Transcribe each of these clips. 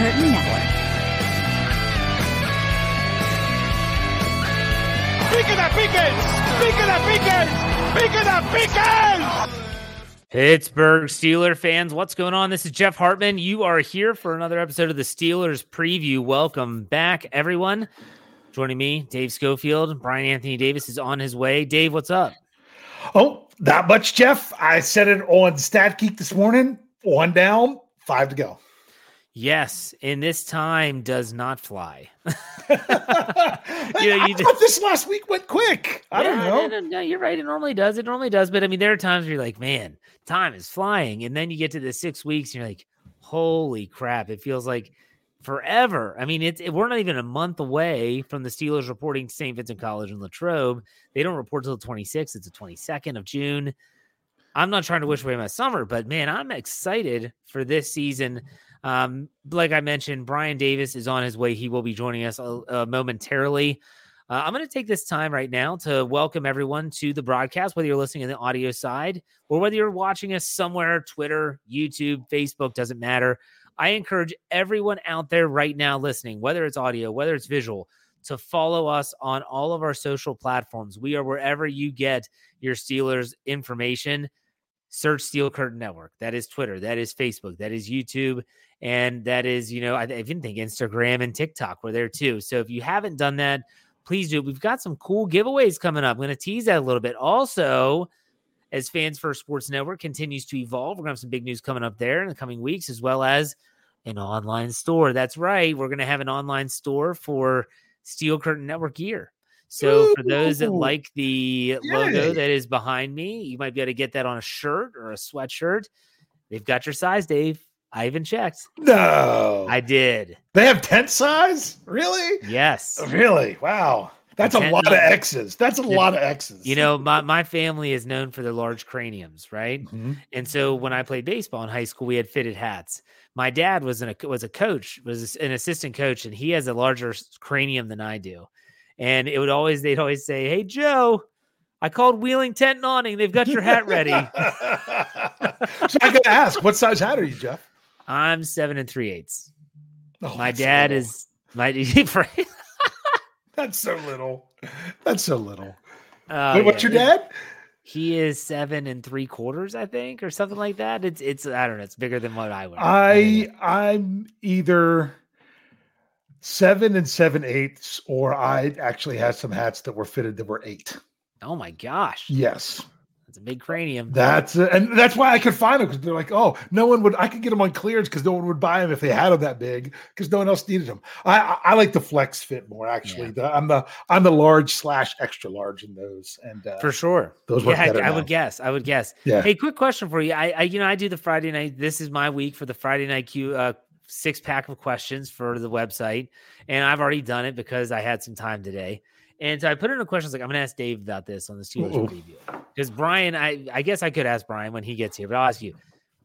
Curtain Network. ¡Pique the Pickens! ¡Pique the Pickens! ¡Pique the Pickens! Pittsburgh Steeler fans, what's going on? This is Jeff Hartman. You are here for another episode of the Steelers preview. Welcome back, everyone. Joining me, Dave Schofield. Bryan Anthony Davis is on his way. Dave, what's up? Oh, not much, Jeff. I said it on Stat StatGeek this morning. One down, five to go. Yes, and this time does not fly. you know, you I just, this last week went quick. I yeah, don't know. No, no, you're right. It normally does. It normally does. But I mean, there are times where you're like, man, time is flying. And then you get to the six weeks and you're like, holy crap. It feels like forever. I mean, it's it, we're not even a month away from the Steelers reporting to St. Vincent College in Latrobe. They don't report till the 26th. It's the 22nd of June. I'm not trying to wish away my summer, but man, I'm excited for this season. Um, like I mentioned, Bryan Davis is on his way. He will be joining us uh, uh momentarily. Uh, I'm going to take this time right now to welcome everyone to the broadcast, whether you're listening in the audio side or whether you're watching us somewhere, Twitter, YouTube, Facebook, doesn't matter. I encourage everyone out there right now listening, whether it's audio, whether it's visual, to follow us on all of our social platforms. We are wherever you get your Steelers information. Search Steel Curtain Network. That is Twitter. That is Facebook. That is YouTube. And that is, you know, I, I even think Instagram and TikTok were there too. So if you haven't done that, please do. We've got some cool giveaways coming up. I'm going to tease that a little bit. Also, as Fans First Sports Network continues to evolve, we're going to have some big news coming up there in the coming weeks, as well as an online store. That's right. We're going to have an online store for Steel Curtain Network gear. So for those that like the Yay. logo that is behind me, you might be able to get that on a shirt or a sweatshirt. They've got your size, Dave. I even checked. No, I did. They have tent size? Really? Yes. Really? Wow. That's a lot of X's. That's a lot of X's. You know, my, my family is known for their large craniums, right? Mm-hmm. And so when I played baseball in high school, we had fitted hats. My dad was an, was a coach, was an assistant coach, and he has a larger cranium than I do. And it would always, they'd always say, Hey, Joe, I called Wheeling Tent and Awning. They've got your hat ready. so I got to ask, what size hat are you, Jeff? I'm seven and three eighths. Oh, my dad so is my. that's so little. That's so little. Uh, Wait, what's yeah. your dad? He is seven and three quarters, I think, or something like that. It's it's I don't know. It's bigger than what I would. I I'm either seven and seven eighths, or I actually had some hats that were fitted that were eight. Oh my gosh! Yes. It's a big cranium. That's uh, and that's why I could find them because they're like, oh, no one would. I could get them on clearance because no one would buy them if they had them that big because no one else needed them. I I, I like the flex fit more actually. Yeah. The, I'm the I'm the large slash extra large in those and uh, for sure. Those yeah, I, I would guess. I would guess. Yeah. Hey, quick question for you. I, I you know I do the Friday night. This is my week for the Friday night Q. Uh, six pack of questions for the website, and I've already done it because I had some time today. And so I put in a question. like, I'm going to ask Dave about this on the Steelers Ooh. preview because Bryan, I I guess I could ask Bryan when he gets here, but I'll ask you.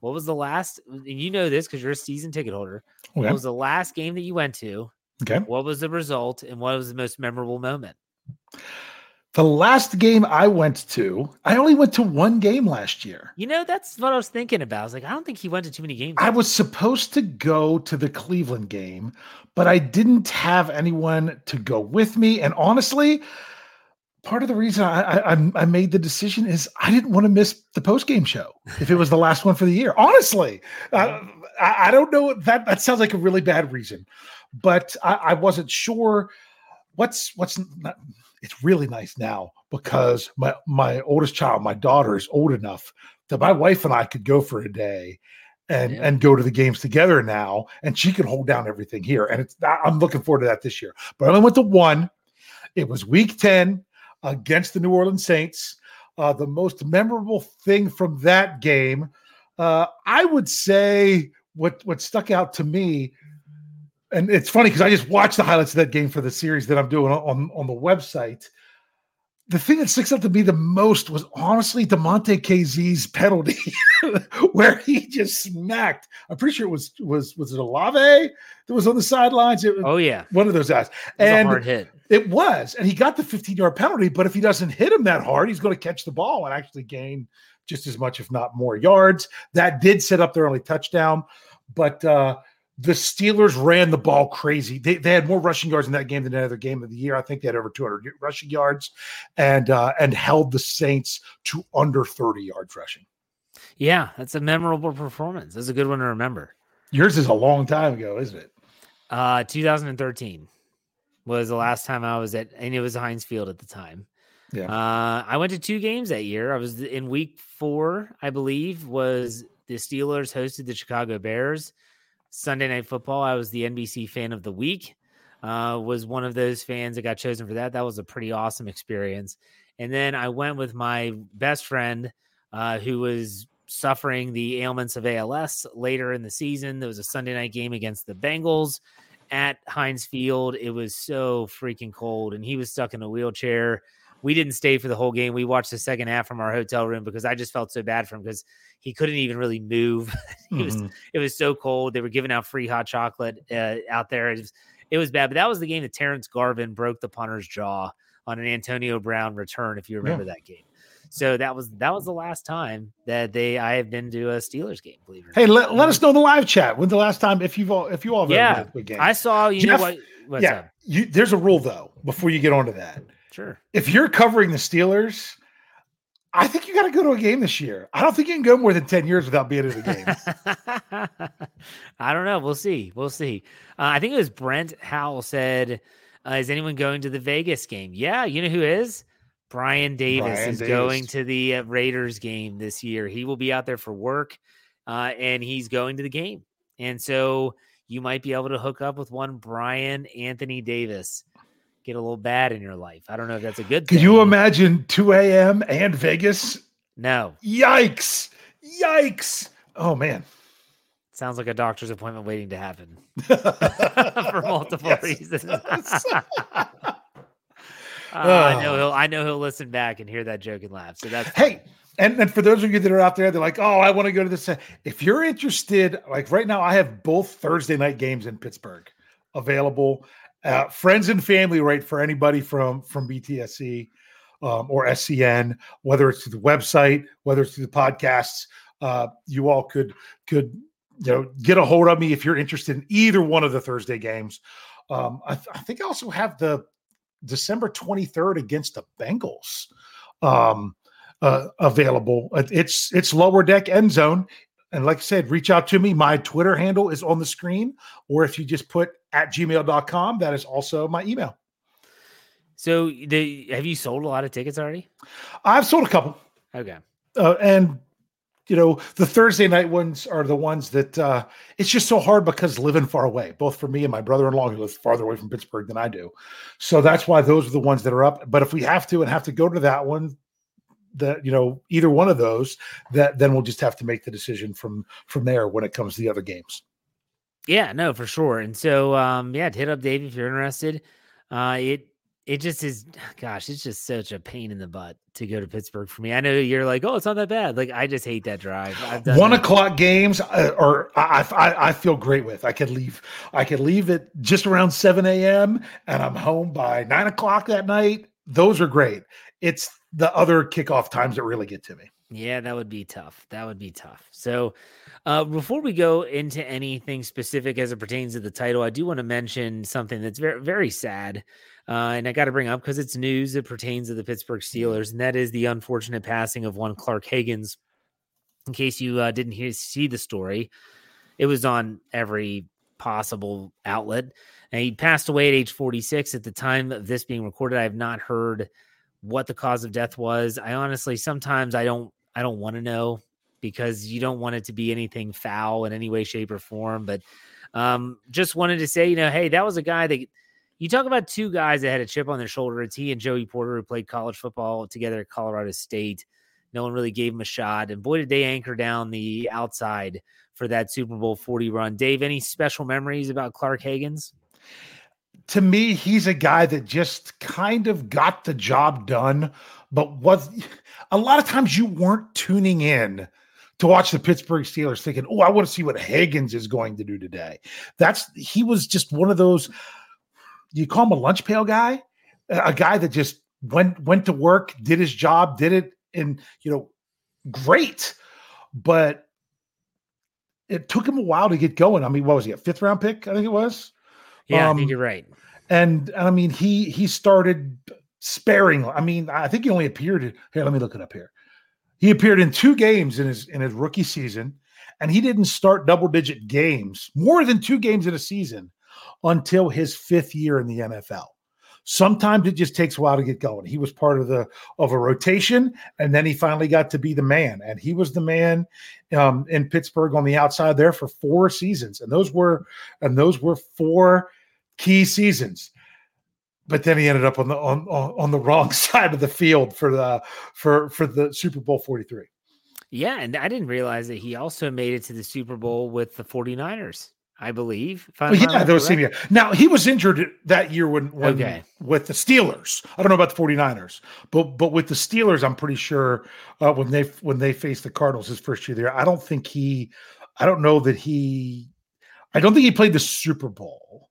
What was the last? And you know this because you're a season ticket holder. Okay. What was the last game that you went to? Okay. What was the result, and what was the most memorable moment? The last game I went to, I only went to one game last year. You know, that's what I was thinking about. I was like, I don't think he went to too many games. I was supposed to go to the Cleveland game, but I didn't have anyone to go with me. And honestly, part of the reason I, I, I made the decision is I didn't want to miss the post game show if it was the last one for the year. Honestly, I, I, don't know that that sounds like a really bad reason, but I, I wasn't sure what's what's not, it's really nice now because my my oldest child, my daughter, is old enough that my wife and I could go for a day and yeah. and go to the games together now, and she can hold down everything here. And it's I'm looking forward to that this year. But I only went to one. It was Week Ten against the New Orleans Saints. Uh, the most memorable thing from that game, uh, I would say, what what stuck out to me and it's funny because I just watched the highlights of that game for the series that I'm doing on on the website. The thing that sticks out to me the most was honestly Damontae Kazee's penalty, where he just smacked. I'm pretty sure it was was was it Olave that was on the sidelines. It, oh yeah, one of those guys. and hard hit. It was, and he got the 15 yard penalty. But if he doesn't hit him that hard, he's going to catch the ball and actually gain just as much, if not more, yards. That did set up their only touchdown. But uh, the Steelers ran the ball crazy. They, they had more rushing yards in that game than any other game of the year. I think they had over 200 rushing yards, and uh, and held the Saints to under 30 yards rushing. Yeah, that's a memorable performance. That's a good one to remember. Yours is a long time ago, isn't it? Uh, 2013 was the last time I was at, and it was Heinz Field at the time. Yeah. Uh, I went to two games that year. I was in week four, I believe, was the Steelers hosted the Chicago Bears. Sunday Night Football, I was the NBC fan of the week. Uh, was one of those fans that got chosen for that. That was a pretty awesome experience. And then I went with my best friend, uh, who was suffering the ailments of ALS later in the season. There was a Sunday night game against the Bengals at Heinz Field. It was so freaking cold, and he was stuck in a wheelchair. We didn't stay for the whole game. We watched the second half from our hotel room because I just felt so bad for him because he couldn't even really move. he mm-hmm. it was so cold. They were giving out free hot chocolate uh, out there. It was, it was bad. But that was the game that Terrence Garvin broke the punter's jaw on an Antonio Brown return. If you remember yeah. that game. So that was that was the last time that they I have been to a Steelers game. Believe it. Hey, let, let us know in the live chat when the last time if you've all if you all yeah I saw you Jeff, know what yeah you, there's a rule though before you get onto that. Sure. If you're covering the Steelers, I think you got to go to a game this year. I don't think you can go more than 10 years without being at a game. I don't know. We'll see. We'll see. Uh, I think it was Brent Howell said, uh, Is anyone going to the Vegas game? Yeah. You know who is? Bryan Davis Bryan is Davis. going to the uh, Raiders game this year. He will be out there for work uh, and he's going to the game. And so you might be able to hook up with one Bryan Anthony Davis. Get a little bad in your life. I don't know if that's a good Could you imagine 2 a.m. and Vegas? No. Yikes. Yikes. Oh, man. Sounds like a doctor's appointment waiting to happen for multiple reasons. Uh, I know he'll I know he'll listen back and hear that joke and laugh. So that's hey, and, and for those of you that are out there, they're like, oh, I want to go to this. If you're interested, like right now, I have both Thursday night games in Pittsburgh available. Uh, friends and family, right? For anybody from from BTSC um, or SCN, whether it's through the website, whether it's through the podcasts, uh, you all could could you know get a hold of me if you're interested in either one of the Thursday games. Um, I, th- I think I also have the December 23rd against the Bengals um, uh, available. It's it's lower deck end zone. And like I said, reach out to me. My Twitter handle is on the screen, or if you just put at gmail.com, that is also my email. So, the, have you sold a lot of tickets already? I've sold a couple. Okay. Uh, and you know the thursday night ones are the ones that uh it's just so hard because living far away both for me and my brother-in-law who lives farther away from pittsburgh than i do so that's why those are the ones that are up but if we have to and have to go to that one that you know either one of those that then we'll just have to make the decision from from there when it comes to the other games yeah no for sure and so um yeah hit up dave if you're interested uh it it just is gosh it's just such a pain in the butt to go to pittsburgh for me i know you're like oh it's not that bad like i just hate that drive one that. o'clock games uh, or I, I, I feel great with i could leave i could leave it just around 7 a.m and i'm home by 9 o'clock that night those are great it's the other kickoff times that really get to me yeah that would be tough that would be tough so uh, before we go into anything specific as it pertains to the title, I do want to mention something that's very, very sad. Uh, and I got to bring up because it's news that pertains to the Pittsburgh Steelers, and that is the unfortunate passing of one Clark Haggans. In case you uh, didn't hear, see the story, it was on every possible outlet. And he passed away at age 46. At the time of this being recorded, I have not heard what the cause of death was. I honestly sometimes I don't I don't want to know because you don't want it to be anything foul in any way, shape, or form. But um, just wanted to say, you know, hey, that was a guy that you talk about two guys that had a chip on their shoulder. It's he and Joey Porter who played college football together at Colorado State. No one really gave him a shot. And boy, did they anchor down the outside for that Super Bowl 40 run. Dave, any special memories about Clark Haggans? To me, he's a guy that just kind of got the job done, but was a lot of times you weren't tuning in to watch the Pittsburgh Steelers thinking, oh, I want to see what Haggans is going to do today. That's he was just one of those you call him a lunch pail guy, a guy that just went went to work, did his job, did it in you know great, but it took him a while to get going. I mean, what was he a fifth round pick? I think it was. Yeah, Um, I think you're right. And, and I mean, he he started sparing. I mean, I think he only appeared. Here, let me look it up here. He appeared in two games in his in his rookie season, and he didn't start double digit games more than two games in a season until his fifth year in the NFL. Sometimes it just takes a while to get going. He was part of the of a rotation, and then he finally got to be the man. And he was the man um, in Pittsburgh on the outside there for four seasons, and those were and those were four key seasons. But then he ended up on the on on the wrong side of the field for the for for the Super Bowl forty three. Yeah, and I didn't realize that he also made it to the Super Bowl with the 49ers, I believe. if Well, yeah, that was same year. Now he was injured that year when, when Okay. with the Steelers. I don't know about the 49ers, but but with the Steelers, I'm pretty sure uh, when they when they faced the Cardinals his first year there, I don't think he I don't know that he I don't think he played the Super Bowl.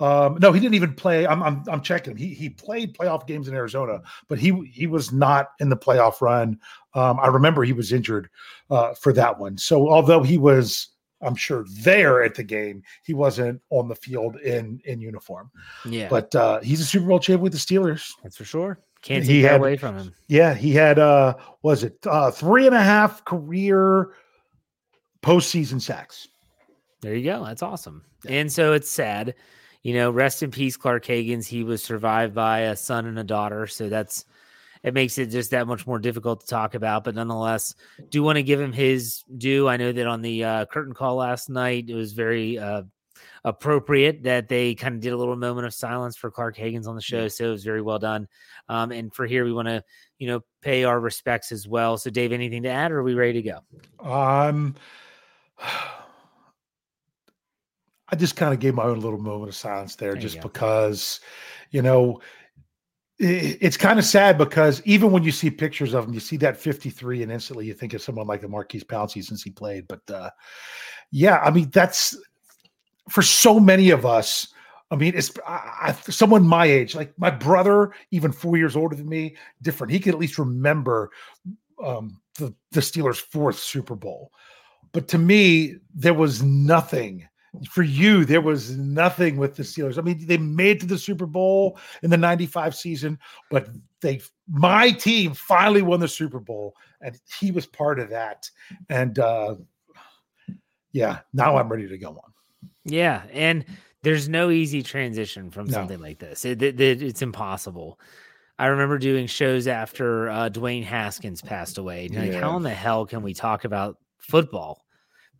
Um, no, he didn't even play. I'm, I'm I'm checking. He he played playoff games in Arizona, but he he was not in the playoff run. Um, I remember he was injured uh, for that one. So although he was, I'm sure there at the game, he wasn't on the field in in uniform. Yeah, But uh, he's a Super Bowl champion with the Steelers. that's for sure. Can't He take that had- away from him. Yeah, he had uh was it uh three and a half career postseason sacks. There you go. That's awesome. Yeah. And so it's sad. You know, rest in peace, Clark Haggans. He was survived by a son and a daughter. So that's it makes it just that much more difficult to talk about. But nonetheless, do want to give him his due. I know that on the uh, curtain call last night, it was very uh, appropriate that they kind of did a little moment of silence for Clark Haggans on the show. So it was very well done. Um, and for here, we want to, you know, pay our respects as well. So, Dave, anything to add, or are we ready to go? Um I just kind of gave my own little moment of silence there There just go. because, you know, i- it's kind of sad because even when you see pictures of him, you see that 53 and instantly you think of someone like a Maurkice Pouncey since he played. But uh yeah, I mean, that's for so many of us. I mean, it's I, I, someone my age, like my brother, even four years older than me, different. He could at least remember um, the, the Steelers' fourth Super Bowl. But to me, there was nothing for you. There was nothing with the Steelers. I mean, they made it to the Super Bowl in the 95 season, but they, my team finally won the Super Bowl, and he was part of that. And uh, yeah, now I'm ready to go on. Yeah, and there's no easy transition from No. something like this. It, it- it- it's impossible. I remember doing shows after uh, Dwayne Haskins passed away. and, Like, how in the hell can we talk about football?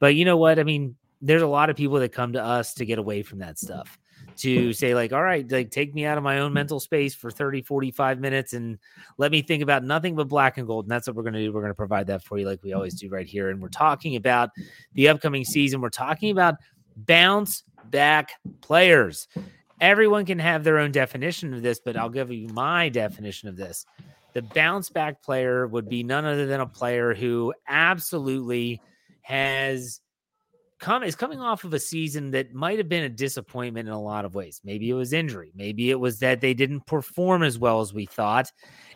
But you know what? I mean, there's a lot of people that come to us to get away from that mm-hmm. stuff. To say, like, all right, like, take me out of my own mental space for 30, 45 minutes and let me think about nothing but black and gold. And that's what we're going to do. We're going to provide that for you, like we always mm-hmm. do right here. And we're talking about the upcoming season. We're talking about bounce back players. Everyone can have their own definition of this, but I'll give you my definition of this. The bounce back player would be none other than a player who absolutely has come is coming off of a season that might have been a disappointment in a lot of ways. Maybe it was injury, maybe it was that they didn't perform as well as we thought.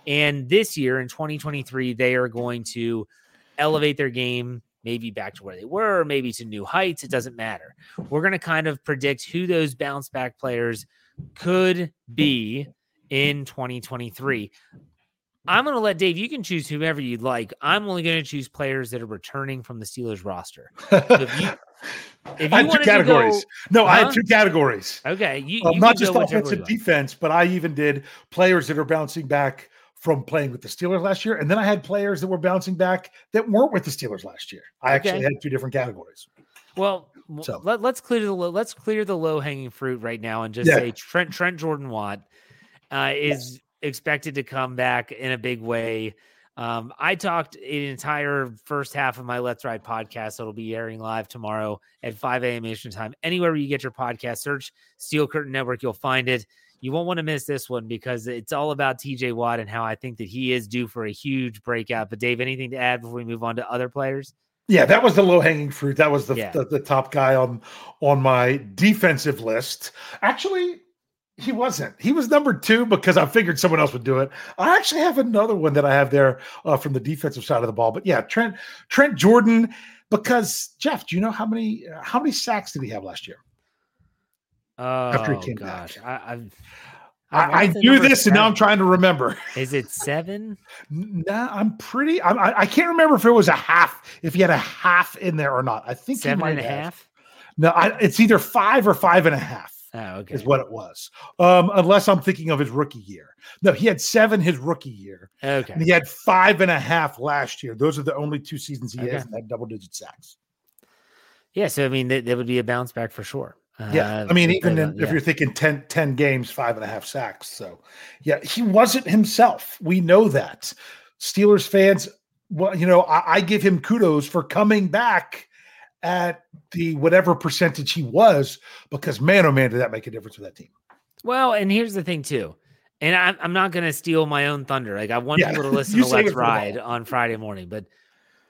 And this year in 2023, they are going to elevate their game maybe back to where they were, maybe to new heights. It doesn't matter. We're going to kind of predict who those bounce back players could be in 2023. I'm going to let Dave, you can choose whoever you'd like. I'm only going to choose players that are returning from the Steelers roster. if you- If I you had two categories. go, no, I Huh? had two categories. okay, you, Um, you not just whichever offensive defense, but I even did players that are bouncing back from playing with the Steelers last year, and then I had players that were bouncing back that weren't with the Steelers last year. I actually had two different categories. Well, So- let, us clear the low, let's clear the low hanging fruit right now and just Yeah. say Trent Trent Jordan Watt uh, is expected to come back in a big way. Um, I talked an entire first half of my Let's Ride podcast. It'll be airing live tomorrow at 5 a.m. Eastern time. Anywhere where you get your podcast, search Steel Curtain Network, you'll find it. You won't want to miss this one because it's all about TJ Watt and how I think that he is due for a huge breakout. But Dave, anything to add before we move on to other players? Yeah, that was the low hanging fruit. That was the, Yeah. the the top guy on on my defensive list. Actually, He wasn't. He was number two because I figured someone else would do it. I actually have another one that I have there uh, from the defensive side of the ball. But yeah, Trent Trent Jordan. Because Jeff, do you know how many how many sacks did he have last year? Oh After he came gosh, back. I, I've I, I the knew number this, and now I'm trying to remember. Is it seven? Nah, I'm pretty. I'm, I I can't remember if it was a half, if he had a half in there or not. I think he might and a have. half? No, I, it's either five or five and a half. Oh, okay. Is what it was. Um, unless I'm thinking of his rookie year. No, he had seven his rookie year, Okay. and he had five and a half last year. Those are the only two seasons he Okay. hasn't had double digit sacks. Yeah. So I mean, that, that would be a bounce back for sure. Yeah, Uh, I mean, even in, uh, if you're thinking 10, 10 games, five and a half sacks. So, yeah, he wasn't himself. We know that. Steelers fans, well, you know, I, I give him kudos for coming back at the whatever percentage he was, because man, oh man, did that make a difference for that team. Well, and here's the thing too, and I'm I'm not going to steal my own thunder. Like I want Yeah, people to listen to Let's Ride on Friday morning, but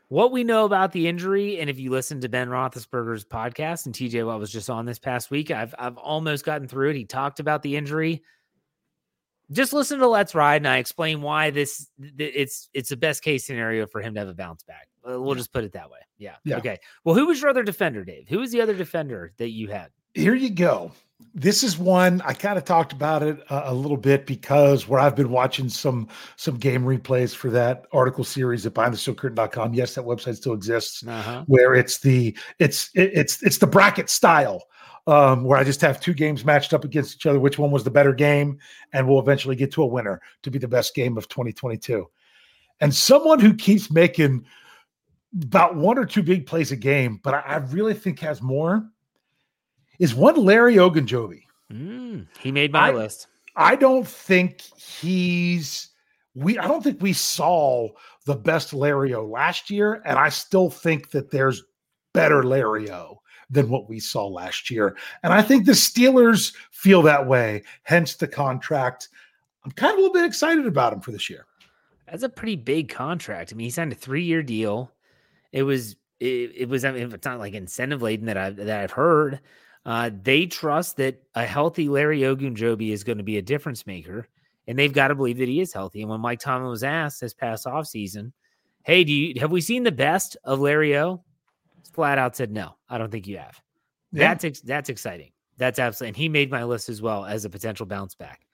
what we know about the injury, and if you listen to Ben Roethlisberger's podcast and TJ Watt was just on this past week, I've I've almost gotten through it. He talked about the injury. Just listen to Let's Ride, and I explain why this it's it's the best case scenario for him to have a bounce back. Uh, We'll just put it that way. Yeah. Yeah. Okay. Well, who was your other defender, Dave? Who was the other defender that you had? Here you go. This is one I kind of talked about it a, a little bit because where I've been watching some some game replays for that article series at behindthesteelcurtain.com. Yes, that website still exists. Uh-huh. where it's the it's it- it's it's the bracket style um, where I just have two games matched up against each other. Which one was the better game, and we'll eventually get to a winner to be the best game of 2022. And someone who keeps making about one or two big plays a game, but I, I really think has more is one Larry Ogunjobi. Mm, he made my I- list. I don't think he's we I don't think we saw the best Lario last year, and I still think that there's better Lario than what we saw last year. And I think the Steelers feel that way, hence the contract. I'm kind of a little bit excited about him for this year. That's a pretty big contract. I mean, he signed a three-year deal. It was it, it was I mean, it's not like incentive laden that I've that I've heard. Uh, they trust that a healthy Larry Ogunjobi is going to be a difference maker, and they've got to believe that he is healthy. And when Mike Tomlin was asked this past offseason, hey, do you have we seen the best of Larry O? Flat out said no. I don't think you have. Yeah. That's ex- that's exciting. That's absolutely, and he made my list as well as a potential bounce back.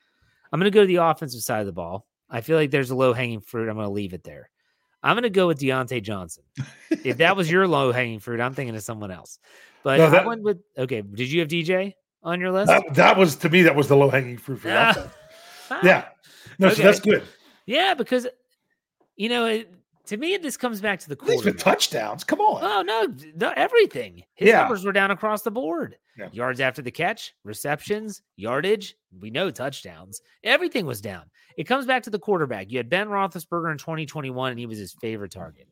I'm going to go to the offensive side of the ball. I feel like there's a low hanging fruit. I'm going to leave it there. I'm going to go with Diontae Johnson. if that was your low hanging fruit, I'm thinking of someone else. But No, I that- went with okay. Did you have DJ on your list? That, that was to me, that was the low hanging fruit for that. Ah. Ah, Yeah. No, so that's good. yeah, because you know, it, to me, this comes back to the least with touchdowns. Come on. Oh no, the, everything. His Yeah. numbers were down across the board. Yeah. Yards after the catch, receptions, yardage. We know touchdowns. Everything was down. It comes back to the quarterback. You had Ben Roethlisberger in 2021, and he was his favorite target.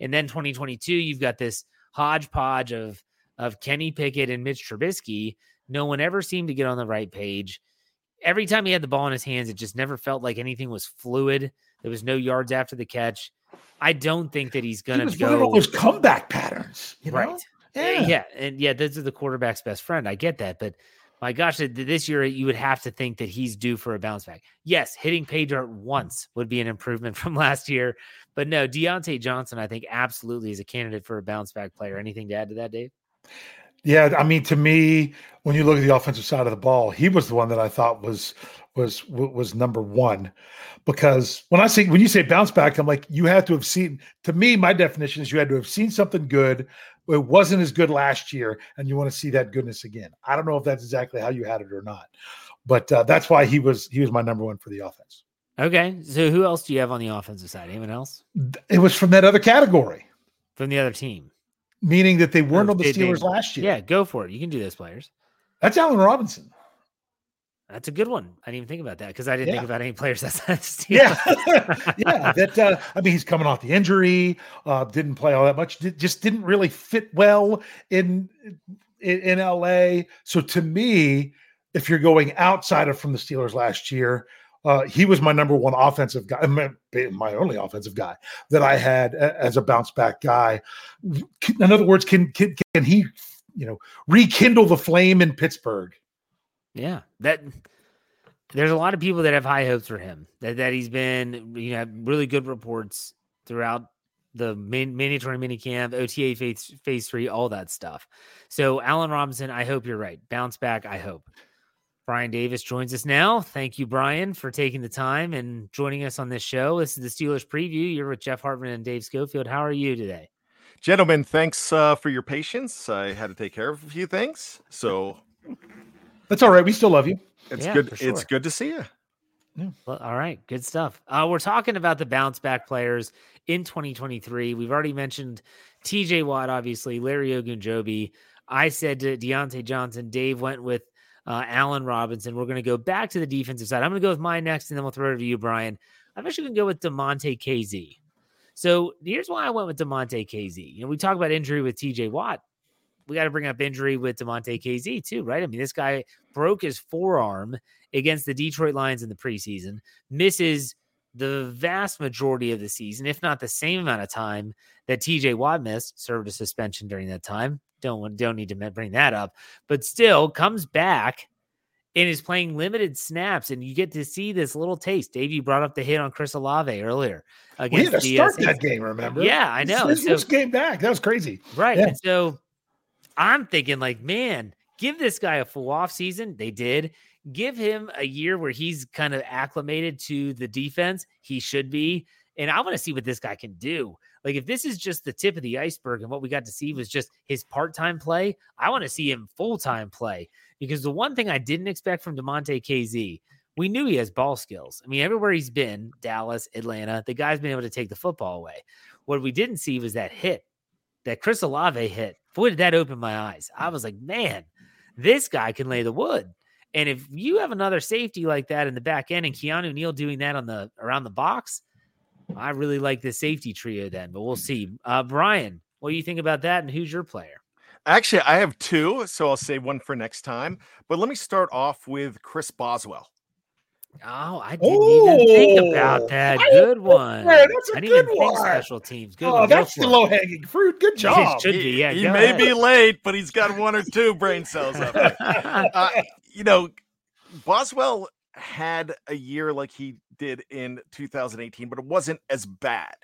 And then 2022, you've got this hodgepodge of of Kenny Pickett and Mitch Trubisky. No one ever seemed to get on the right page. Every time he had the ball in his hands, it just never felt like anything was fluid. There was no yards after the catch. I don't think that he's going to go those comeback patterns. You know? right. Yeah. Eh, yeah. And yeah, this is the quarterback's best friend. I get that. But my gosh, this year you would have to think that he's due for a bounce back. Yes, hitting pay dirt once would be an improvement from last year. But no, Diontae Johnson, I think absolutely is a candidate for a bounce back player. Anything to add to that, Dave? Yeah, I mean, to me, when you look at the offensive side of the ball, he was the one that I thought was was was number one. Because when I say when you say bounce back, I'm like, you had to have seen. To me, my definition is you had to have seen something good. It wasn't as good last year, and you want to see that goodness again. I don't know if that's exactly how you had it or not, but uh, that's why he was he was my number one for the offense. Okay. So who else do you have on the offensive side? Anyone else It was from that other category, from the other team? meaning that they weren't Oh, on the Steelers last year. Yeah, go for it. You can do those players. that's Allen Robinson. That's a good one. I didn't even think about that because I didn't think about any players outside the Steelers. Yeah, yeah. That uh, I mean, he's coming off the injury. Uh, didn't play all that much. Did, just didn't really fit well in, in in LA. So to me, if you're going outside of from the Steelers last year, uh, he was my number one offensive guy, my, my only offensive guy that I had as a bounce back guy. In other words, can can, can he, you know, rekindle the flame in Pittsburgh? Yeah, that there's a lot of people that have high hopes for him. That that he's been, you know, really good reports throughout the main, mandatory mini camp, OTA phase phase three, all that stuff. So Allen Robinson, I hope you're right. Bounce back, I hope. Bryan Davis joins us now. Thank you, Bryan, for taking the time and joining us on this show. This is the Steelers preview. You're with Jeff Hartman and Dave Schofield. How are you today? Gentlemen, thanks uh, for your patience. I had to take care of a few things. So that's all right. We still love you. It's yeah, good. Sure. It's good to see you. Yeah. Well, all right, good stuff. Uh, we're talking about the bounce back players in 2023. We've already mentioned TJ Watt, obviously, Larry Ogunjobi. I said to Diontae Johnson, Dave went with uh, Allen Robinson. We're going to go back to the defensive side. I'm going to go with mine next, and then we'll throw it to you, Bryan. I'm actually going to go with Damontae Kazee. So here's why I went with Damontae Kazee. You know, we talk about injury with TJ Watt. We got to bring up injury with Damontae Kazee too, right? I mean, this guy broke his forearm against the Detroit Lions in the preseason, misses the vast majority of the season, if not the same amount of time that TJ Watt missed, served a suspension during that time. Don't don't need to bring that up, but still comes back and is playing limited snaps, and you get to see this little taste. Dave, you brought up the hit on Chris Olave earlier. Against we had to start that game, remember? Yeah, I know. This, this so, game back. That was crazy. Right. Yeah. And so I'm thinking, like, man, give this guy a full off season. They did. Give him a year where he's kind of acclimated to the defense. He should be. And I want to see what this guy can do. Like, if this is just the tip of the iceberg and what we got to see was just his part time play, I want to see him full time play. Because the one thing I didn't expect from Damontae Kazee, we knew he has ball skills. I mean, everywhere he's been, Dallas, Atlanta, the guy's been able to take the football away. What we didn't see was that hit, that Chris Olave hit. Boy, did that open my eyes. I was like, man, this guy can lay the wood. And if you have another safety like that in the back end and Keanu Neal doing that on the around the box, I really like the safety trio then, but we'll see. Uh, Bryan, what do you think about that? And who's your player? Actually, I have two, so I'll save one for next time. But let me start off with Chris Boswell. Oh, I didn't Ooh, even think about that. Good one. Man, that's a I didn't good even one. think special teams. Good. Oh, that's the low hanging fruit. Good job. It should be. Yeah, he, he may be late, but he's got one or two brain cells up there. uh, you know, Boswell had a year like he did in 2018, but it wasn't as bad.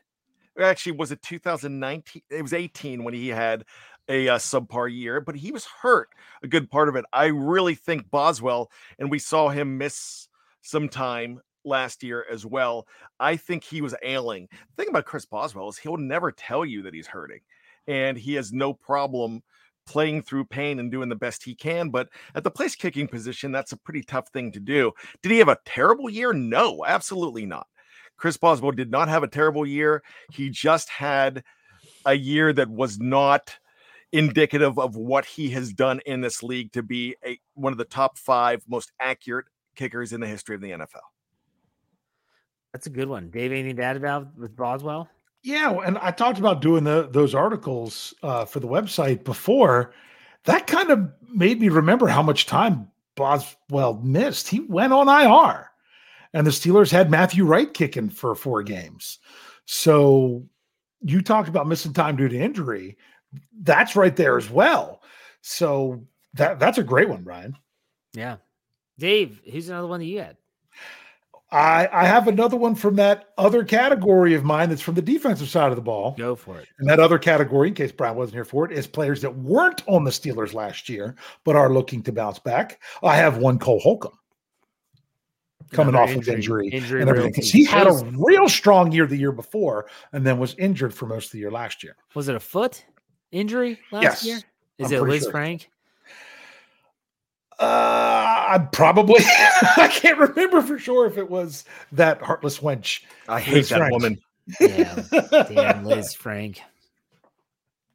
Actually, was it 2019? It was 18 when he had a uh, subpar year, but he was hurt a good part of it. I really think Boswell, and we saw him miss some time last year as well. I think he was ailing. The thing about Chris Boswell is he'll never tell you that he's hurting, and he has no problem playing through pain and doing the best he can. But at the place kicking position, that's a pretty tough thing to do. Did he have a terrible year? No, absolutely not. Chris Boswell did not have a terrible year. He just had a year that was not indicative of what he has done in this league to be a one of the top five most accurate kickers in the history of the NFL. That's a good one. Dave, anything to add about with Boswell? Yeah, and I talked about doing the those articles uh, for the website before. That kind of made me remember how much time Boswell missed. He went on IR, and the Steelers had Matthew Wright kicking for four games. So you talked about missing time due to injury. That's right there as well. So that that's a great one, Bryan. Yeah, Dave, who's another one that you had? I, I have another one from that other category of mine that's from the defensive side of the ball. Go for it. And that other category, in case Bryan wasn't here for it, is players that weren't on the Steelers last year but are looking to bounce back. I have one Cole Holcomb coming Another off injury, of injury, injury and everything because he had a real strong year the year before and then was injured for most of the year last year. Was it a foot injury last yes, year? Is I'm it Liz sure. Frank? Uh, I probably I can't remember for sure if it was that heartless wench. I hate Liz that Frank. woman. Yeah, damn Lisfranc.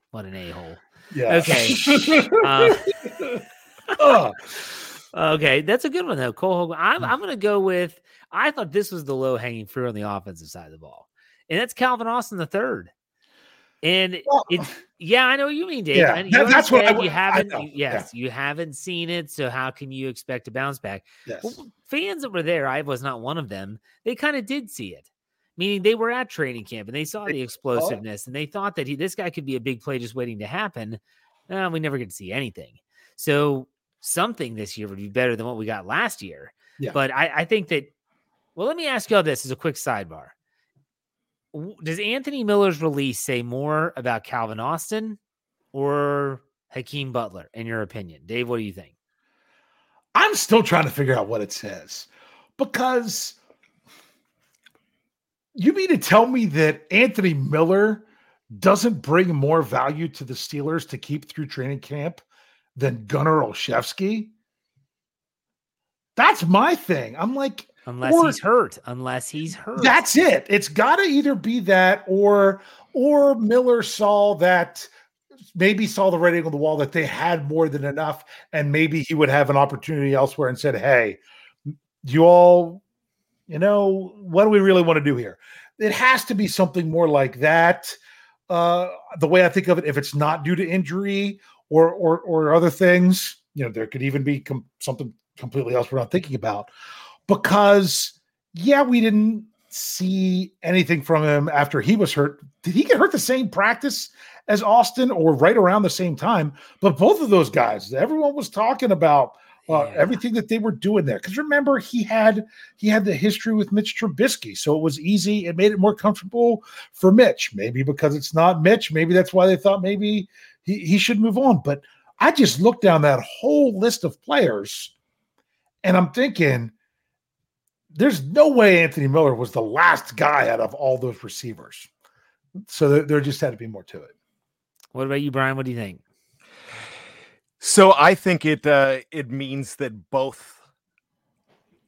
What an a hole. Yeah. Okay. Uh, uh, okay, that's a good one though. Cole Hogan. I'm I'm gonna go with. I thought this was the low hanging fruit on the offensive side of the ball, and that's Calvin Austin the third. And well, it's yeah, I know what you mean, Dave. Yeah, that, that's what I, you haven't. You, yes, yeah. you haven't seen it, so how can you expect to bounce back? Yes. Well, fans that were there, I was not one of them. They kind of did see it, meaning they were at training camp and they saw the explosiveness, and they thought that he, this guy could be a big play just waiting to happen. Uh, we never get to see anything. So something this year would be better than what we got last year. Yeah. But I, I think that. Well, let me ask you all this as a quick sidebar. Does Anthony Miller's release say more about Calvin Austin or Hakeem Butler, in your opinion? Dave, what do you think? I'm still trying to figure out what it says because you mean to tell me that Anthony Miller doesn't bring more value to the Steelers to keep through training camp than Gunnar Olszewski? That's my thing. I'm like, Unless Or- he's hurt. Unless he's hurt. that's it. It's got to either be that or or Miller saw that maybe saw the writing on the wall that they had more than enough and maybe he would have an opportunity elsewhere and said, "Hey, you all, you know, what do we really want to do here?" It has to be something more like that. Uh, the way I think of it, if it's not due to injury or or or other things, you know, there could even be com- something completely else we're not thinking about because yeah, we didn't see anything from him after he was hurt. Did he get hurt the same practice as Austin or right around the same time? But both of those guys, everyone was talking about uh, Yeah. everything that they were doing there. Because remember, he had he had the history with Mitch Trubisky, so it was easy. It made it more comfortable for Mitch. Maybe because it's not Mitch. Maybe that's why they thought maybe he, he should move on. But I just looked down that whole list of players, and I'm thinking there's no way Anthony Miller was the last guy out of all those receivers. So there, there just had to be more to it. What about you, Bryan? What do you think? So I think it uh, it means that both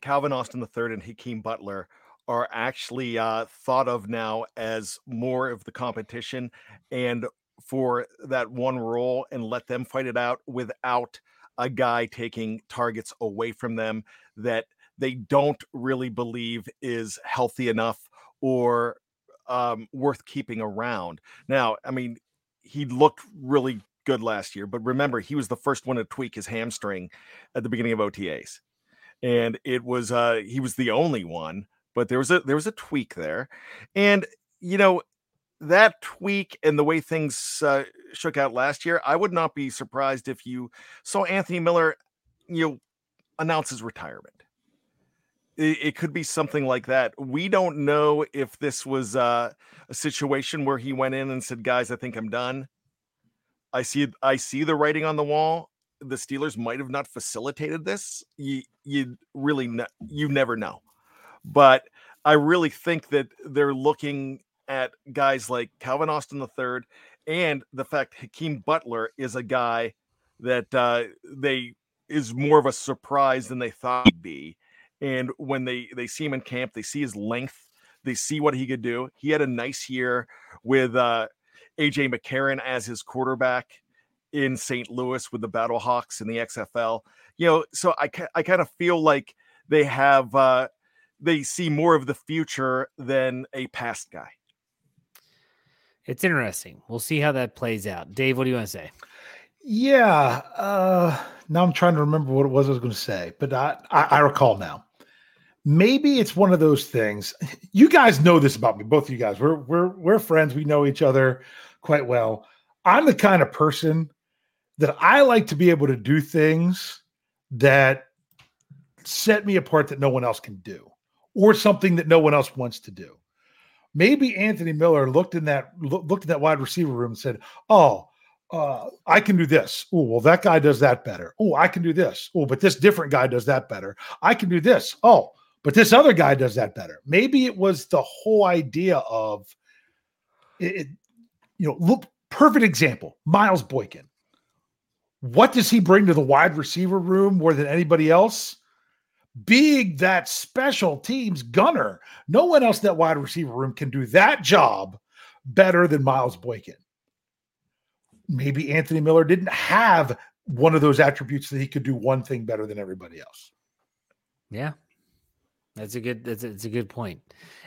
Calvin Austin III and Hakeem Butler are actually uh, thought of now as more of the competition and for that one role and let them fight it out without a guy taking targets away from them that they don't really believe is healthy enough or um, worth keeping around. Now, I mean, he looked really good last year, but remember, he was the first one to tweak his hamstring at the beginning of OTAs, and it was uh, he was the only one. But there was a there was a tweak there, and you know that tweak and the way things uh, shook out last year, I would not be surprised if you saw Anthony Miller, you know, announce his retirement. It, it could be something like that. We don't know if this was uh, a situation where he went in and said, "Guys, I think I'm done." I see I see the writing on the wall. The Steelers might have not facilitated this. You you really ne- you never know. But I really think that they're looking at guys like Calvin Austin III and the fact Hakeem Butler is a guy that uh, they is more of a surprise than they thought he'd be. And when they they see him in camp, they see his length, they see what he could do. He had a nice year with uh, AJ McCarron as his quarterback in St. Louis with the Battlehawks in the XFL. You know, so I I kind of feel like they have uh they see more of the future than a past guy. It's interesting. We'll see how that plays out. Dave, what do you want to say? Yeah. Uh, now I'm trying to remember what it was I was going to say, but I, I, I recall now. Maybe it's one of those things. You guys know this about me, both of you guys. We're we're we're friends. We know each other quite well. I'm the kind of person that I like to be able to do things that set me apart that no one else can do, or something that no one else wants to do. Maybe Anthony Miller looked in that looked in that wide receiver room and said, "Oh, uh, I can do this. Oh, well, that guy does that better. Oh, I can do this. Oh, but this different guy does that better. I can do this. Oh, but this other guy does that better. Maybe it was the whole idea of it, you know, look, perfect example Miles Boykin. What does he bring to the wide receiver room more than anybody else? Being that special teams gunner. No one else in that wide receiver room can do that job better than Miles Boykin maybe Anthony Miller didn't have one of those attributes that he could do one thing better than everybody else. Yeah. That's a good that's a, it's a good point.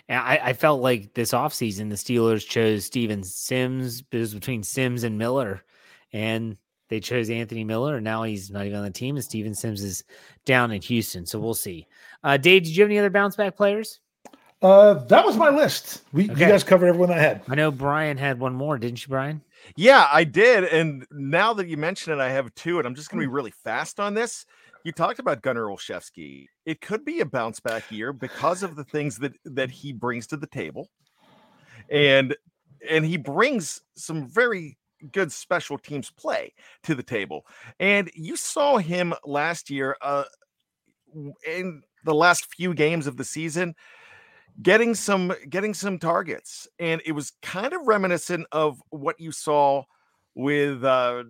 And I, I felt like this offseason the Steelers chose Steven Sims, it was between Sims and Miller, and they chose Anthony Miller, and now he's not even on the team, and Steven Sims is down in Houston. So we'll see. Uh Dave, did you have any other bounce back players? Uh, that was my list. We Okay. you guys covered everyone I had. I know Bryan had one more, didn't you, Bryan? Yeah, I did. And now that you mention it, I have two, and I'm just going to be really fast on this. You talked about Gunnar Olszewski. It could be a bounce back year because of the things that that he brings to the table, and and he brings some very good special teams play to the table. And you saw him last year uh, in the last few games of the season getting some getting some targets and it was kind of reminiscent of what you saw with uh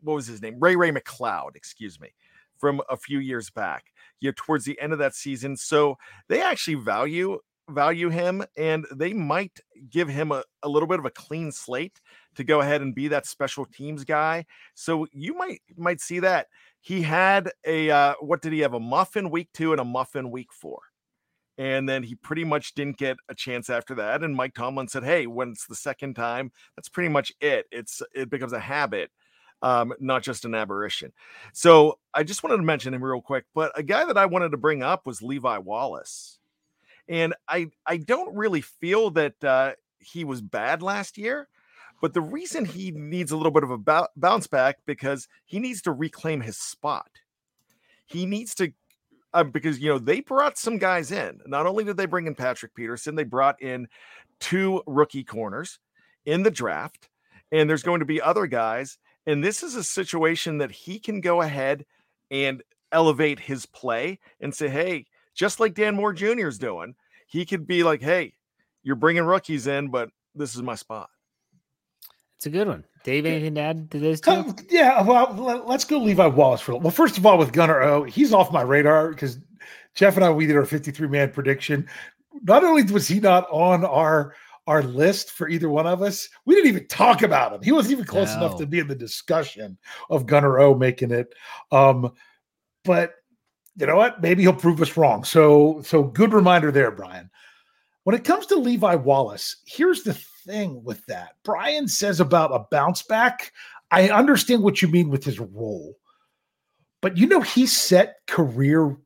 what was his name ray ray mccloud excuse me from a few years back you know towards the end of that season so they actually value value him and they might give him a, a little bit of a clean slate to go ahead and be that special teams guy so you might might see that. He had a uh, what did he have a muffin week two and a muffin week four and then he pretty much didn't get a chance after that and mike tomlin said hey when it's the second time that's pretty much it. It's it becomes a habit um, not just an aberration so i just wanted to mention him real quick but a guy that i wanted to bring up was levi wallace and i i don't really feel that uh, he was bad last year but the reason he needs a little bit of a bounce back because he needs to reclaim his spot he needs to uh, because you know they brought some guys in. Not only did they bring in Patrick Peterson, they brought in two rookie corners in the draft, and there's going to be other guys. And this is a situation that he can go ahead and elevate his play and say, "Hey, just like Dan Moore Jr. is doing, he could be like, "Hey, you're bringing rookies in, but this is my spot." It's a good one. Dave, anything to add to this? Too? Um, yeah, well, let's go Levi Wallace for well. First of all, with Gunner O, he's off my radar because Jeff and I we did our 53 man prediction. Not only was he not on our our list for either one of us, we didn't even talk about him. He wasn't even close no. enough to be in the discussion of Gunner O making it. Um, but you know what? Maybe he'll prove us wrong. So, so good reminder there, Bryan. When it comes to Levi Wallace, here's the thing with that. Bryan says about a bounce back. I understand what you mean with his role, but you know, he set career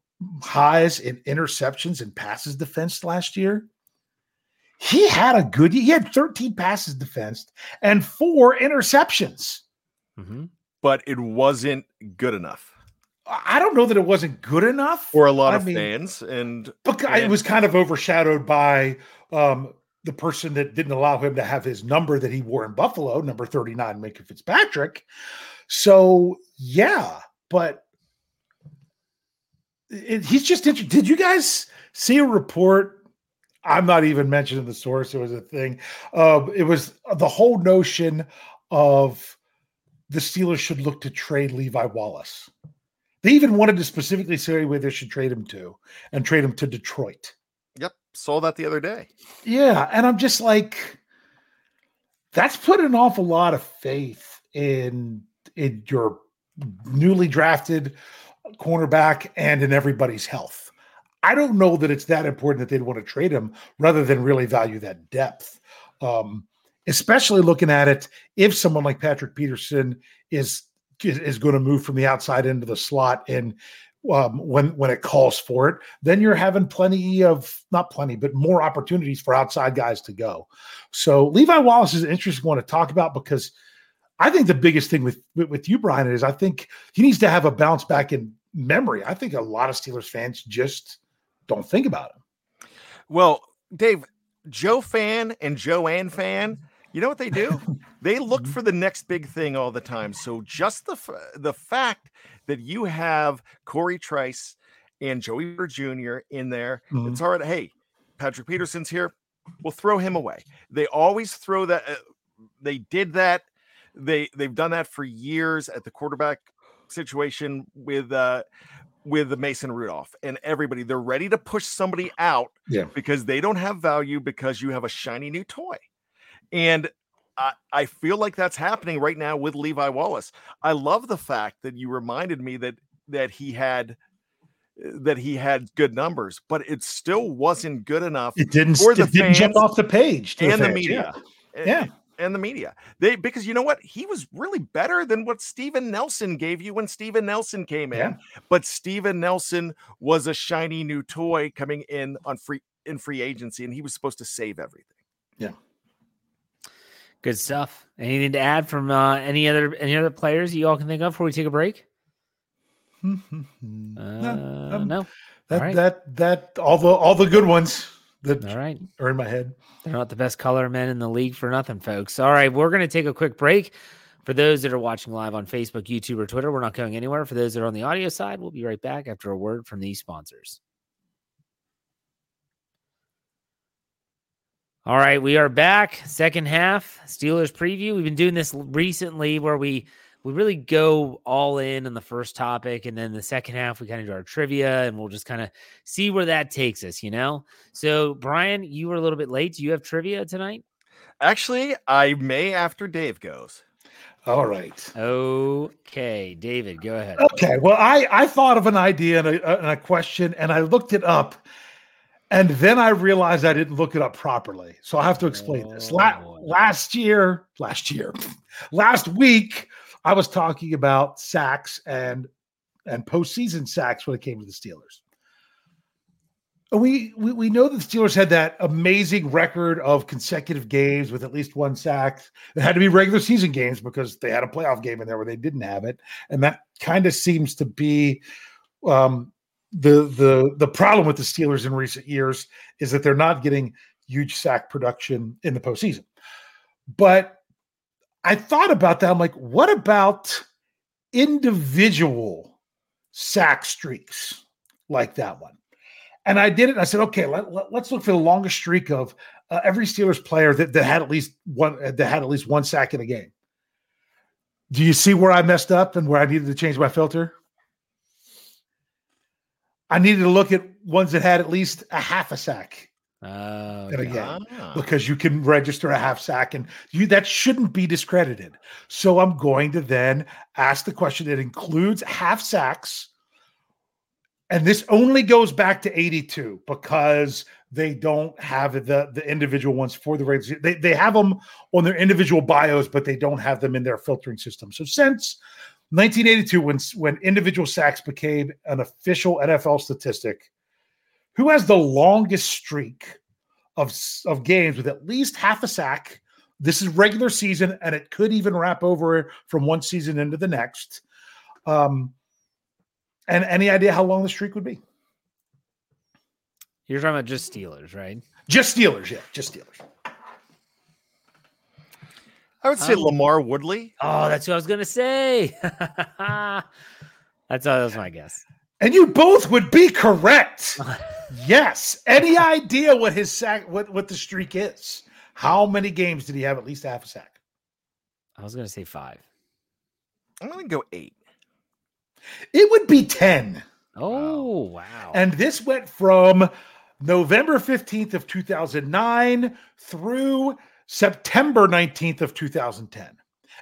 highs in interceptions and passes defense last year. He had a good, he had 13 passes defensed and four interceptions. Mm-hmm. But it wasn't good enough. I don't know that it wasn't good enough for a lot I of mean, fans, and, but it was kind of overshadowed by um, the person that didn't allow him to have his number that he wore in Buffalo, number 39, Minkah Fitzpatrick. So, yeah, but it, he's just. Did you guys see a report? I'm not even mentioning the source. It was a thing. Uh, it was the whole notion of the Steelers should look to trade Levi Wallace. They even wanted to specifically say where they should trade him to and trade him to Detroit. Yep, saw that the other day. Yeah, and I'm just like, that's put an awful lot of faith in in your newly drafted cornerback and in everybody's health. I don't know that it's that important that they'd want to trade him rather than really value that depth. Um, especially looking at it, if someone like Patrick Peterson is is going to move from the outside into the slot and um, when when it calls for it, then you're having plenty of not plenty, but more opportunities for outside guys to go. So Levi Wallace is an interesting one to talk about because I think the biggest thing with with you, Bryan, is I think he needs to have a bounce back in memory. I think a lot of Steelers fans just don't think about him. Well, Dave, Joe fan and Joanne fan, you know what they do? they look mm-hmm. for the next big thing all the time. So just the the fact that you have Cory Trice and Joey Jr. in there. Mm-hmm. It's hard. Hey, Patrick Peterson's here. We'll throw him away. They always throw that. Uh, they did that. They they've done that for years at the quarterback situation with uh with Mason Rudolph and everybody. They're ready to push somebody out yeah. because they don't have value because you have a shiny new toy. And I, I feel like that's happening right now with Levi Wallace. I love the fact that you reminded me that that he had that he had good numbers, but it still wasn't good enough. It didn't, for the it didn't jump off the page and the, media. Yeah. Eh, yeah. And the media. They because you know what? He was really better than what Steven Nelson gave you when Steven Nelson came in. Yeah. But Steven Nelson was a shiny new toy coming in on free in free agency, and he was supposed to save everything. Yeah. Good stuff. Anything to add from uh, any other any other players you all can think of before we take a break? No, Uh, um, no. that all right. that that all the all the good ones that All right. are in my head. They're not the best color men in the league for nothing, folks. All right, we're going to take a quick break. For those that are watching live on Facebook, YouTube, or Twitter, we're not going anywhere. For those that are on the audio side, we'll be right back after a word from these sponsors. All right, we are back. Second half Steelers preview. We've been doing this recently where we we really go all in on the first topic, and then the second half we kind of do our trivia, and we'll just kind of see where that takes us. You know. So, Bryan, you were a little bit late. Do you have trivia tonight? Actually, I may after Dave goes. All right. Okay, David, go ahead. Okay. Well, I I thought of an idea and a, and a question, and I looked it up, and then I realized I didn't look it up properly. So I have to explain this. La- Oh. last year, last year, last week, I was talking about sacks and and postseason sacks when it came to the Steelers. We, we we know that the Steelers had that amazing record of consecutive games with at least one sack. It had to be regular season games because they had a playoff game in there where they didn't have it, and that kind of seems to be um, the the the problem with the Steelers in recent years is that they're not getting huge sack production in the postseason. But I thought about that. I'm like, what about individual sack streaks like that one? And I did it. I said, okay, let, let, us look for the longest streak of uh, every Steelers player that, that had at least one that had at least one sack in a game. Do you see where I messed up and where I needed to change my filter? I needed to look at ones that had at least a half a sack Oh, in a okay. Ah. because you can register a half sack and you that shouldn't be discredited. So I'm going to then ask the question that includes half sacks. And this only goes back to 82 because they don't have the the individual ones for the Raiders. They, they have them on their individual bios, but they don't have them in their filtering system. So since 1982, when when individual sacks became an official NFL statistic, who has the longest streak of of games with at least half a sack? This is regular season, and it could even wrap over from one season into the next. Um, and any idea how long the streak would be? You're talking about just Steelers, right? Just Steelers, yeah, just Steelers. I would say Um, LaMarr Woodley. Oh, that's what I was gonna say. that's that was my guess. And you both would be correct. yes. Any idea what his sack, what what the streak is? How many games did he have at least half a sack? I was gonna say five. I'm going to go eight. It would be ten. Oh wow. And this went from November 15th of 2009 through September 19th of 2010.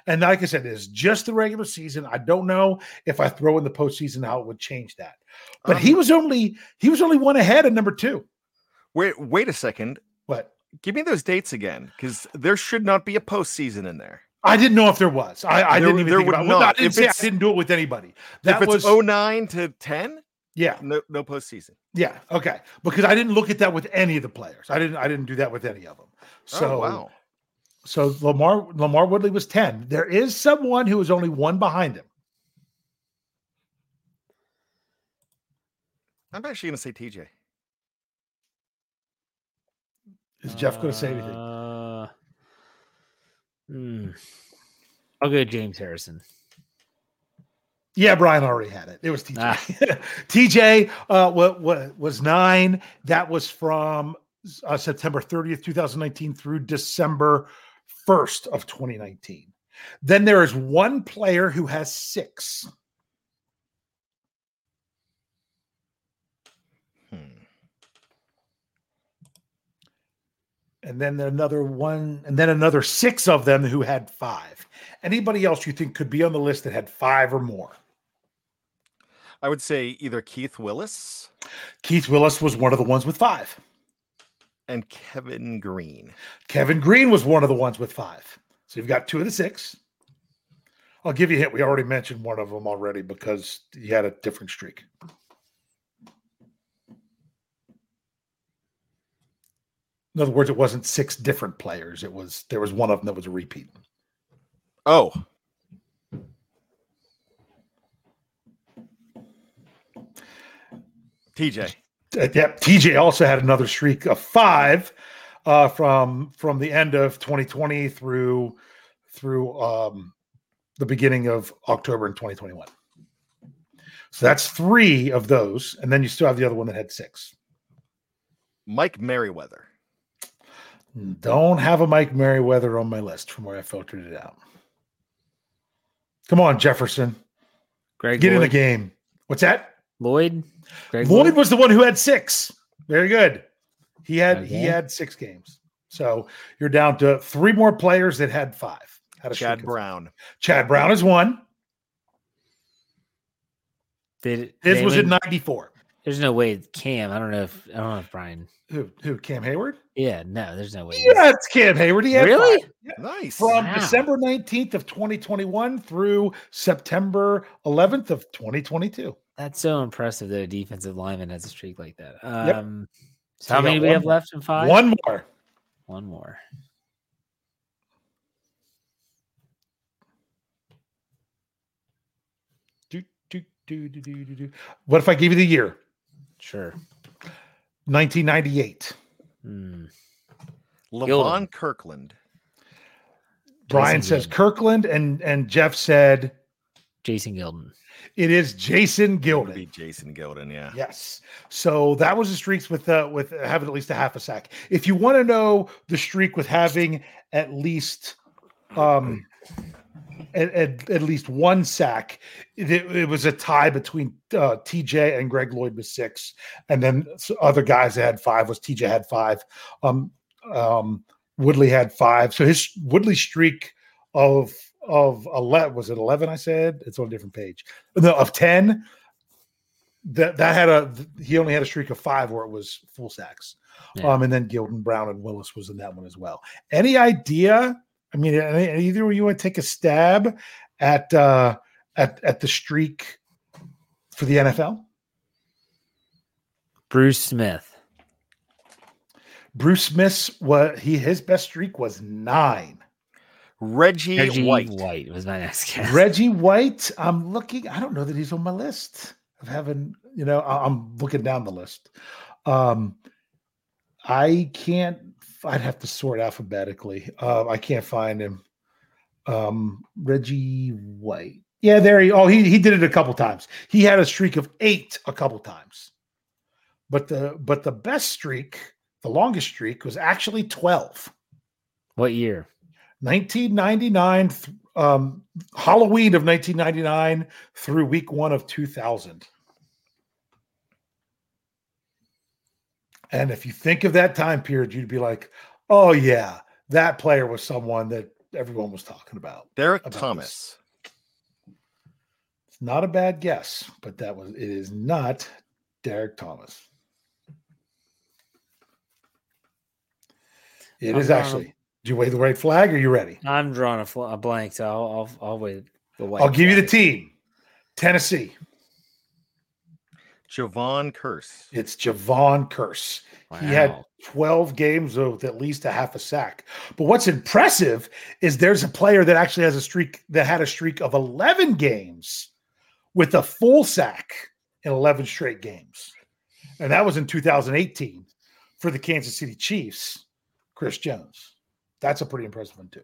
And like I said, it is just the regular season. I don't know if I throw in the postseason how it would change that. But he Um, was only he was only one ahead of number two. Wait, wait a second. What? Give me those dates again, because there should not be a postseason in there. I didn't know if there was. I, I There- didn't even think about it. Well, I didn't say I didn't do it with anybody. That if it's was 09 to 10, yeah, no, no postseason. yeah, okay. Because I didn't look at that with any of the players. I didn't I didn't do that with any of them. So oh, wow. So LaMarr LaMarr Woodley was 10. There is someone who is only one behind him. I'm actually going to say TJ. Is Jeff going to say anything? Uh, hmm. I'll go James Harrison. Yeah, Bryan already had it. It was TJ. Ah. TJ uh, what, what was nine. That was from uh, September 30th, 2019 through December 1st of 2019. Then there is one player who has six. Hmm. and then another one, and then another six of them who had five. Anybody else you think could be on the list that had five or more? I would say either Keith Willis Keith Willis was one of the ones with five. And Kevin Greene. Kevin Greene was one of the ones with five. So you've got two of the six. I'll give you a hint. We already mentioned one of them already because he had a different streak. In other words, it wasn't six different players. It was there was one of them that was a repeat. Oh, TJ. Uh, Yep, TJ also had another streak of five uh, from from the end of 2020 through through um, the beginning of October in 2021. So that's three of those, and then you still have the other one that had six. Mike Merriweather. Don't have a Mike Merriweather on my list from where I filtered it out. Come on, Jefferson, Greg get in the game. What's that? Lloyd. Greg Lloyd was the one who had six. Very good. He had he had six games. So you're down to three more players that had five. Had a Chad streak of- Brown. Chad Brown is one. Did His they was in '94. There's no way Cam. I don't know if I don't know if Bryan. Who? Who? Cam Heyward? Yeah, no, there's no way. Yeah, it's Cam Heyward. He had Really? five. Nice. from Wow. December 19th of 2021 through September 11th of 2022. That's so impressive that a defensive lineman has a streak like that. Yep. Um, so So how many do we one have more. left in five? One more. One more. Do, do, do, do, do, do, do. What if I give you the year? Sure. 1998. Hmm. Levon Kirkland. Bryan Jason says Gildon. Kirkland, and and Jeff said Jason Gildon. it is Jason Would be Gildon. Jason Gildon. Yeah. Yes. So that was the streaks with uh, with having at least a half a sack. If you want to know the streak with having at least um at, at, at least one sack, it, it was a tie between uh, TJ and Greg Lloyd with six, and then other guys that had five was TJ had five. Um, um, Woodley had five. So his Woodley streak of of eleven was it eleven? I said it's on a different page. No, of ten that that had a he only had a streak of five where it was full sacks. Yeah. Um, and then Gildon Brown and Willis was in that one as well. Any idea? I mean, either of you want to take a stab at uh at at the streak for the NFL? Bruce Smith. Bruce Smith's what he his best streak was nine. Reggie, Reggie White. White. was my next guess. Reggie White, I'm looking. I don't know that he's on my list of having. You know, I- I'm looking down the list. Um, I can't. I'd have to sort alphabetically. Uh, I can't find him. Um, Reggie White. Yeah, there he. Oh, he he did it a couple times. He had a streak of eight a couple times. But the but the best streak, the longest streak, was actually twelve. What year? 1999 th- um halloween of 1999 through week one of 2000 and if you think of that time period you'd be like oh yeah that player was someone that everyone was talking about Derrick about Thomas. it's not a bad guess but that was it is not derrick thomas. It I'm is actually do you wave the white flag are you ready I'm drawing a, fl- a blank, so I'll I'll, I'll wait. The white i'll give you the team tennessee Jevon Kearse. It's Jevon Kearse. He had 12 games with at least a half a sack. But what's impressive is there's a player that actually has a streak that had a streak of 11 games with a full sack in 11 straight games. And that was in 2018 for the Kansas City Chiefs, Chris Jones. That's a pretty impressive one, too.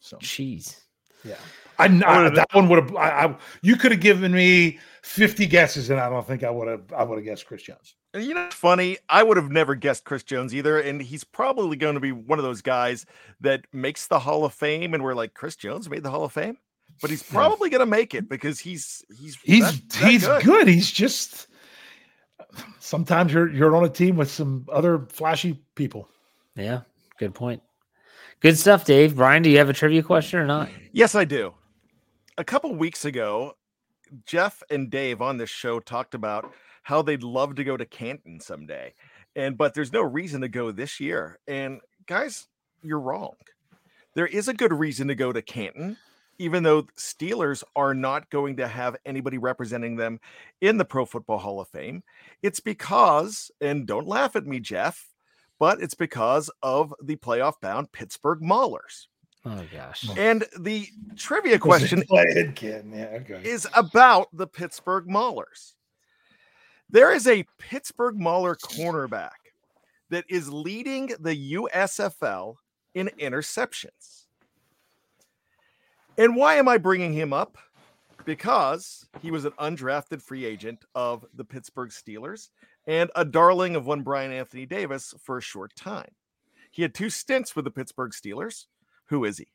So, Jeez. yeah. I, I that one would have, I, I, you could have given me 50 guesses, and I don't think I would have, I would have guessed Chris Jones. You know, it's funny. I would have never guessed Chris Jones either, and he's probably going to be one of those guys that makes the Hall of Fame, and we're like, Chris Jones made the Hall of Fame, but he's probably going to make it because he's he's he's that- that he's good. He's just sometimes you're you're on a team with some other flashy people. Yeah. Good point. Good stuff, Dave. Bryan, do you have a trivia question or not? Yes, I do. A couple weeks ago, Jeff and Dave on this show talked about how they'd love to go to Canton someday. And but there's no reason to go this year. And guys, you're wrong. There is a good reason to go to Canton, even though Steelers are not going to have anybody representing them in the Pro Football Hall of Fame. It's because, and don't laugh at me, Jeff, but it's because of the playoff bound Pittsburgh Maulers. Oh gosh. And the trivia question Go ahead, kid. Yeah, okay. is about the Pittsburgh Maulers. There is a Pittsburgh Mauler cornerback that is leading the USFL in interceptions. And why am I bringing him up? Because he was an undrafted free agent of the Pittsburgh Steelers and a darling of one Bryan Anthony Davis for a short time. He had two stints with the Pittsburgh Steelers. Who is he?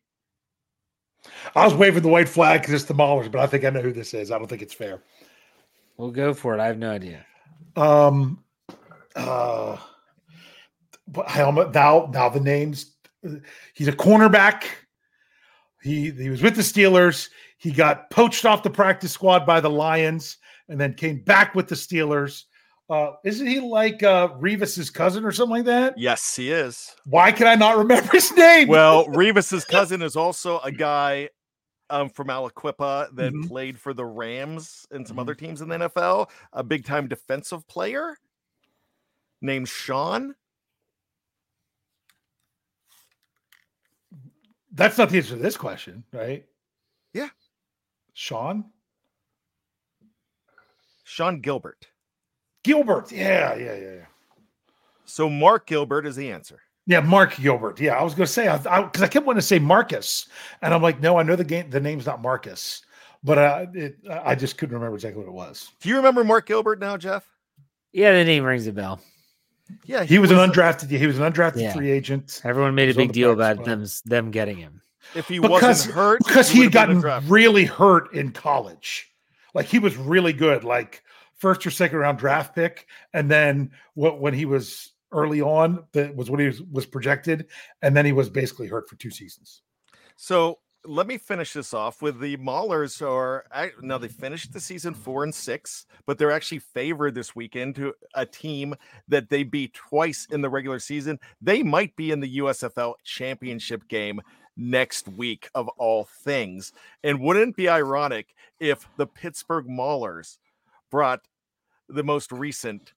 I was waving the white flag because it's the Maulers, but I think I know who this is. I don't think it's fair. We'll go for it. I have no idea. Um, uh, helmet. Now, now the names. He's a cornerback. He he was with the Steelers. He got poached off the practice squad by the Lions, and then came back with the Steelers. Uh, isn't he like uh, Revis's cousin or something like that? Yes, he is. Why can I not remember his name? Well, Revis's cousin is also a guy um, from Aliquippa that Mhm. played for the Rams and some other teams in the NFL. A big time defensive player named Sean. That's not the answer to this question, right? Yeah. Sean Sean Gilbert. Gilbert. Yeah, yeah, yeah, yeah. So Mark Gilbert is the answer. Yeah, Mark Gilbert. Yeah, I was going to say because I, 'cause I kept wanting to say Marcus, and I'm like, no, I know the game. The name's not Marcus, but uh, it, I just couldn't remember exactly what it was. Do you remember Mark Gilbert now, Jeff? Yeah, the name rings a bell. Yeah, He was an a- undrafted. He was an undrafted Yeah. free agent Everyone made a big deal about squad. them them getting him. If he because wasn't hurt, because he had would have been gotten really hurt in college. Like he was really good, like first or second round draft pick, and then what when he was early on, that was when he was, was projected, and then he was basically hurt for two seasons. So let me finish this off with the Maulers are now they finished the season four and six, but they're actually favored this weekend to a team that they beat twice in the regular season. They might be in the USFL championship game next week of all things. And wouldn't it be ironic if the Pittsburgh Maulers brought the most recent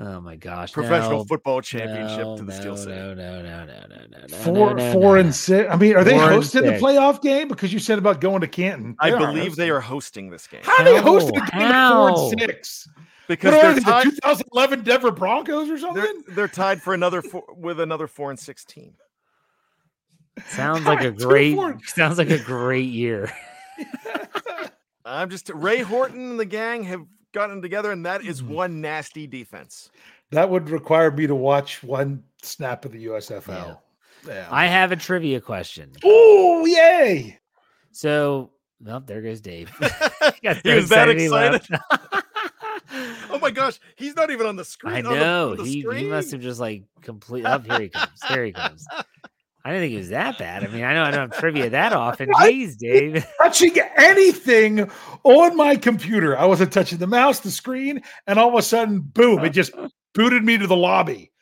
Oh my gosh! professional no, football championship no, to the no, Steel City? No, no, no, no, no, no, no. Four, no, no, four no, and no. six. I mean, are they Four hosting the playoff game? Because you said about going to Canton. I They are believe they are hosting this game How are they hosting a How? game at four and six? because What are they're they, the 2011 Denver Broncos or They're, something? they're tied for another four, with another four and six team. Sounds like a great. four. Sounds like a great year. I'm just Ray Horton and the gang have gotten together, and that is Mhm. one nasty defense. That would require me to watch one snap of the USFL. Yeah. I have a trivia question. Oh, yay! So, well, there goes Dave. He was that excited. oh my gosh, he's not even on the screen. I on the- know on the he, he must have just like complete. Up here he comes. Here he comes. I didn't think it was that bad. I mean, I know I don't have trivia that often. Jeez, Dave. Touching anything on my computer. I wasn't touching the mouse, the screen, and all of a sudden, boom, it just booted me to the lobby.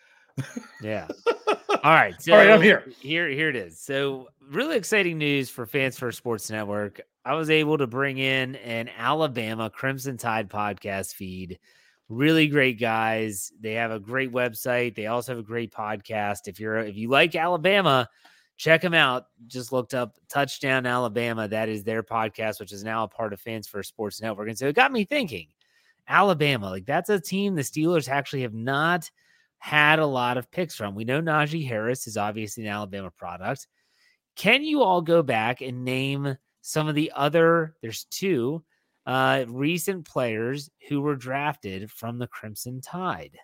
Yeah. All right. So All right, I'm here. Here, here it is. So, really exciting news for Fans First Sports Network. I was able to bring in an Alabama Crimson Tide podcast feed. Really great guys. They have a great website. They also have a great podcast. If you're if you like Alabama, check them out. Just looked up Touchdown Alabama. That is their podcast, which is now a part of Fans First Sports Network. And so it got me thinking. Alabama, like that's a team the Steelers actually have not had a lot of picks from. We know Najee Harris is obviously an Alabama product. Can you all go back and name some of the other? There's two uh, recent players who were drafted from the Crimson Tide.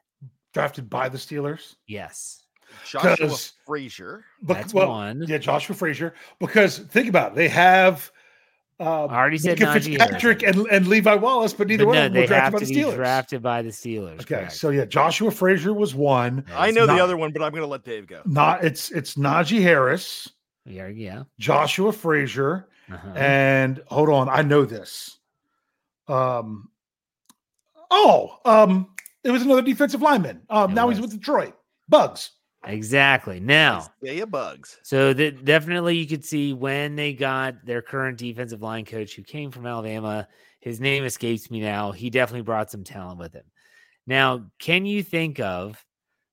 Drafted by the Steelers. Yes, Joshua Frazier. Bec- that's well, one. Yeah, Joshua Frazier. Because think about it, they have um, I already said Najee Fitzpatrick and, and Levi Wallace, but neither But one no, of them they were drafted have by to the be Steelers. drafted by the Steelers. Okay, correct. so yeah, Joshua Frazier was one. That I is know the other one, but I'm going to let Dave go. Not it's it's Najee Harris, Yeah, yeah. Joshua Frazier, Uh-huh. and hold on, I know this. Um, oh, um, it was another defensive lineman. Um, It now he's with Detroit. Buggs. exactly. Now, yeah, Buggs. So that definitely you could see when they got their current defensive line coach who came from Alabama. His name escapes me now. He definitely brought some talent with him. Now, can you think of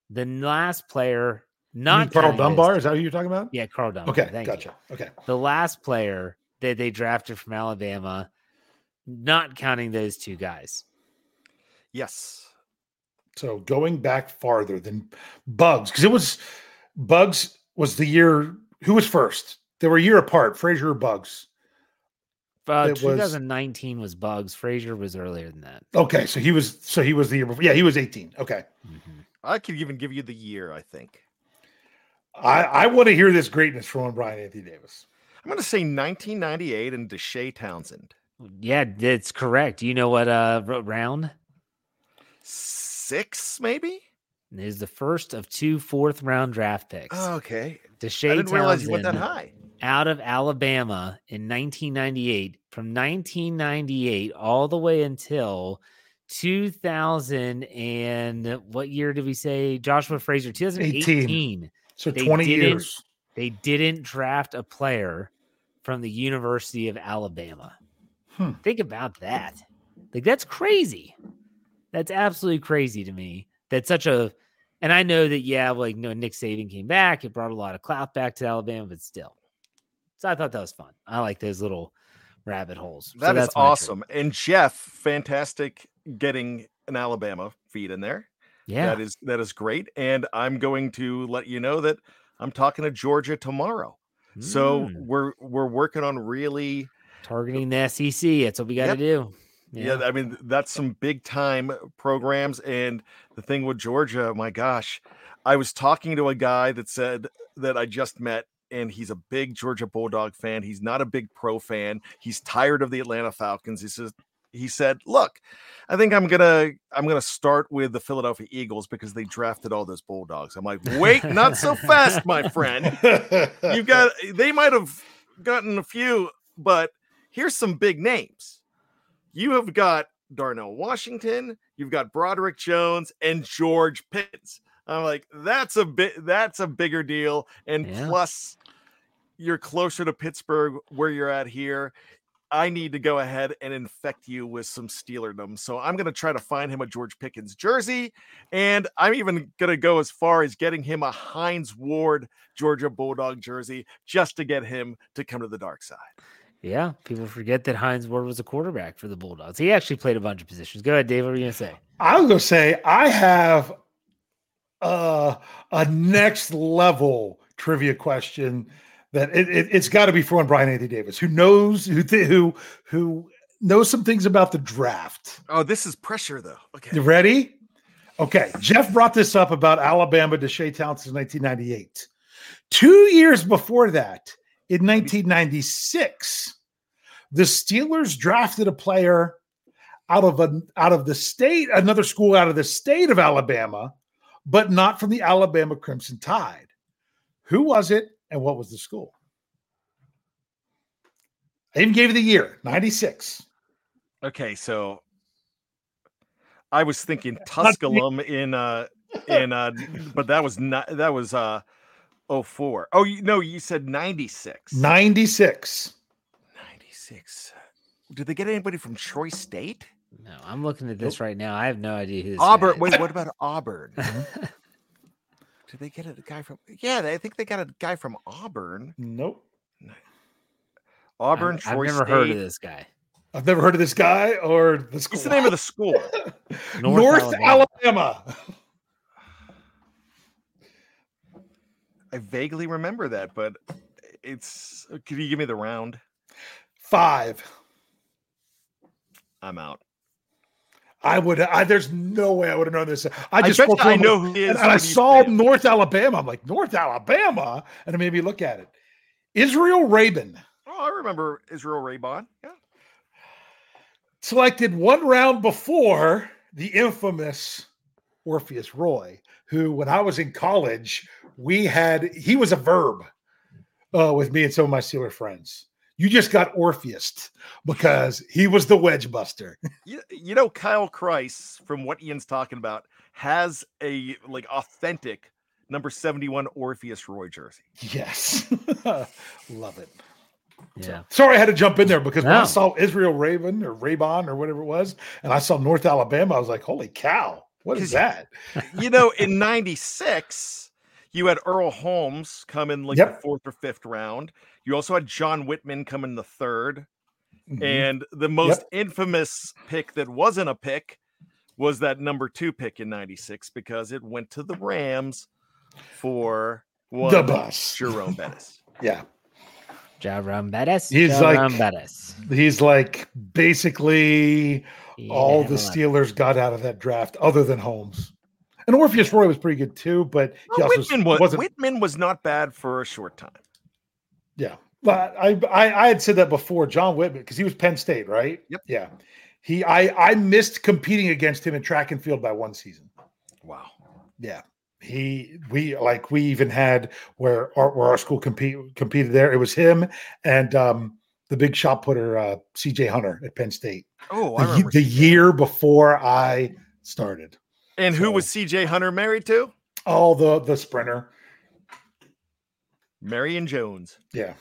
the last player? Not Karl counting this- Dunbar. Is that who you're talking about? Yeah, Karl Dunbar. Okay, thank you. gotcha. Okay. The last player that they drafted from Alabama, not counting those two guys. Yes. So going back farther than Buggs, because it was Buggs was the year. Who was first? They were a year apart. Frazier or Buggs. Uh, It was- 2019 was Buggs. Frazier was earlier than that. Okay, so he was. So he was the year before. Yeah, he was 18. Okay, I could even give you the year. I think I I want to hear this greatness from Bryan Anthony Davis. I'm going to say 1998 and Deshea Townsend. Yeah, that's correct. You know what uh round? Six, maybe. It is the first of two fourth round draft picks. Okay, Deshea I didn't realize you went that Townsend high. out of Alabama in 1998. From 1998 all the way until 2000 and what year did we say? Joshua Frazier 2018. So They 20 years. They didn't draft a player from the University of Alabama. Hmm. Think about that. Like that's crazy. That's absolutely crazy to me. That's such a and I know that yeah, like no Nick Saban came back, it brought a lot of clout back to Alabama, but still. So I thought that was fun. I like those little rabbit holes. So That is that's my trade. awesome. And Jeff, fantastic getting an Alabama feed in there. Yeah. That is that is great. And I'm going to let you know that I'm talking to Georgia tomorrow. So Mm, we're we're working on really targeting the SEC. That's what we got to Yep. do. yeah. I mean that's some big time programs. And the thing with Georgia, my gosh, I was talking to a guy that said that I just met, and he's a big Georgia Bulldog fan. He's not a big pro fan. He's tired of the Atlanta Falcons. He says he said, "Look, I think I'm gonna I'm gonna start with the Philadelphia Eagles because they drafted all those Bulldogs." I'm like, "Wait, not so fast, my friend." You've got they might have gotten a few, but here's some big names. You have got Darnell Washington, you've got Broderick Jones, and George Pickens. I'm like, that's a bit that's a bigger deal. And Yeah. plus, you're closer to Pittsburgh where you're at here. I need to go ahead and infect you with some Steelerdom. So I'm going to try to find him a George Pickens jersey. And I'm even going to go as far as getting him a Hines Ward Georgia Bulldog jersey just to get him to come to the dark side. Yeah, people forget that Hines Ward was a quarterback for the Bulldogs. He actually played a bunch of positions. Go ahead, Dave. What were you gonna say? I was gonna say I have uh, a next level trivia question that it, it, it's got to be for one Bryan Anthony Davis, who knows who th- who who knows some things about the draft. Oh, this is pressure though. Okay. You ready? Okay. Jeff brought this up about Alabama to Shea Townsend in 1998. Two years before that, in 1996, the Steelers drafted a player out of a out of the state, another school out of the state of Alabama, but not from the Alabama Crimson Tide. Who was it, and what was the school? I even gave you the year, 96. Okay, so I was thinking Tusculum in uh in uh but that was not that was uh 04. Oh, you no, you said 96. 96. 96. Did they get anybody from Troy State? No, I'm looking at this right now. I have no idea who this Auburn. guy. Wait, what about Auburn? Mm-hmm. Did they get a guy from Yeah, I think they got a guy from Auburn. Nope. Auburn, I've, Troy I've never State. heard of this guy. I've never heard of this guy or the school. What's the name of the school? North, North Alabama. I vaguely remember that, but eh, it's uh, could you give me the round? Five. I'm out. I would. I, there's no way I would have known this. I just bet you to I know who is. and, and I saw. North Alabama. I'm like North Alabama, and it made me look at it. Israel Raybon Oh, I remember Israel Raybon. Yeah. selected one round before the infamous Orpheus Roye, who, when I was in college, we had. He was a verb uh, with me and some of my Steeler friends. You just got Orpheus because he was the wedge buster. You, you know, Kyle Kreis, from what Ian's talking about, has a like authentic number 71 Orpheus Roye jersey. Yes, love it. Yeah. Sorry, I had to jump in there because when I saw Israel Raven or Raybon or whatever it was, and I saw North Alabama, I was like, "Holy cow, what is 'Cause- that?" You know, in 96, you had Earl Holmes come in like Yep. the fourth or fifth round. You also had Jon Witman come in the 3rd Mhm. And the most infamous pick that wasn't a pick was that number two pick in 96 because it went to the Rams for one The bus. Jerome Bettis. Yeah. Jerome Bettis. He's Jerome like- Bettis. He's like basically all the Steelers got out of that draft other than Holmes. And Orpheus Roye was pretty good too, but he Well, also Witman, was, wasn't. Witman was not bad for a short time. Yeah. But I, I I had said that before, Jon Witman, because he was Penn State, right? Yep. Yeah. He I I missed competing against him in track and field by one season. Wow. Yeah. He we like we even had where our where our school compete competed there. It was him and um the big shot putter uh CJ Hunter at Penn State. Oh, The, ye- remember. the year before I started. And who so- was CJ Hunter married to? Oh, the the sprinter. Marion Jones. Yeah.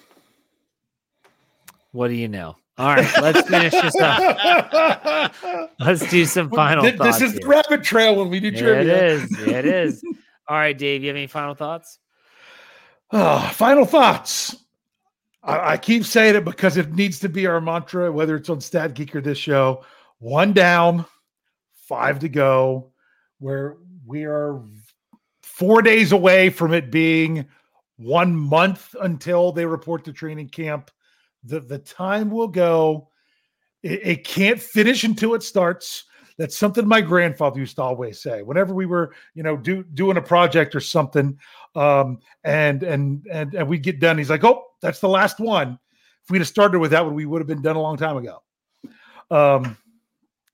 What do you know? All right, let's finish this up. Let's do some final Th- thoughts. This is the here. rabbit trail when we do Yeah, it trivia. is. Yeah, it is. All right, Dave, you have any final thoughts? Ah, final thoughts. I, I keep saying it because it needs to be our mantra, whether it's on Stat Geek or this show. One down, five to go. Where we are four days away from it being one month until they report to training camp. The the time will go. It, it can't finish until it starts. That's something my grandfather used to always say. Whenever we were, you know, do doing a project or something, um, and and and and we'd get done. He's like, "Oh, that's the last one." If we'd have started with that one, we would have been done a long time ago. Um,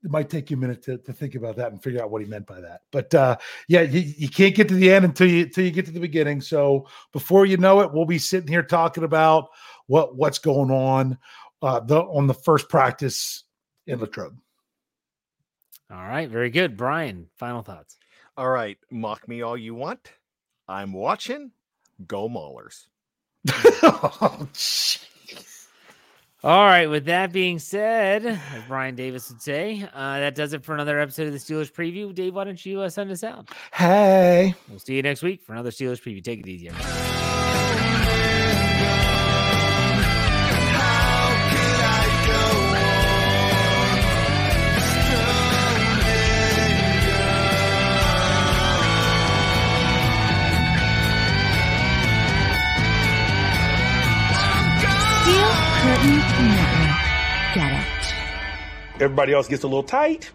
it might take you a minute to, to think about that and figure out what he meant by that. But uh, yeah, you, you can't get to the end until you until you get to the beginning. So before you know it, we'll be sitting here talking about what what's going on uh, the on the first practice in Latrobe. All right, very good. Bryan, final thoughts. All right. Mock me all you want. I'm watching. Go Maulers. oh. All right, with that being said, as Bryan Davis would say, uh, that does it for another episode of the Steelers preview. Dave, why don't you uh, send us out? hey. We'll see you next week for another Steelers preview. Take it easy, everybody. Everybody else gets a little tight.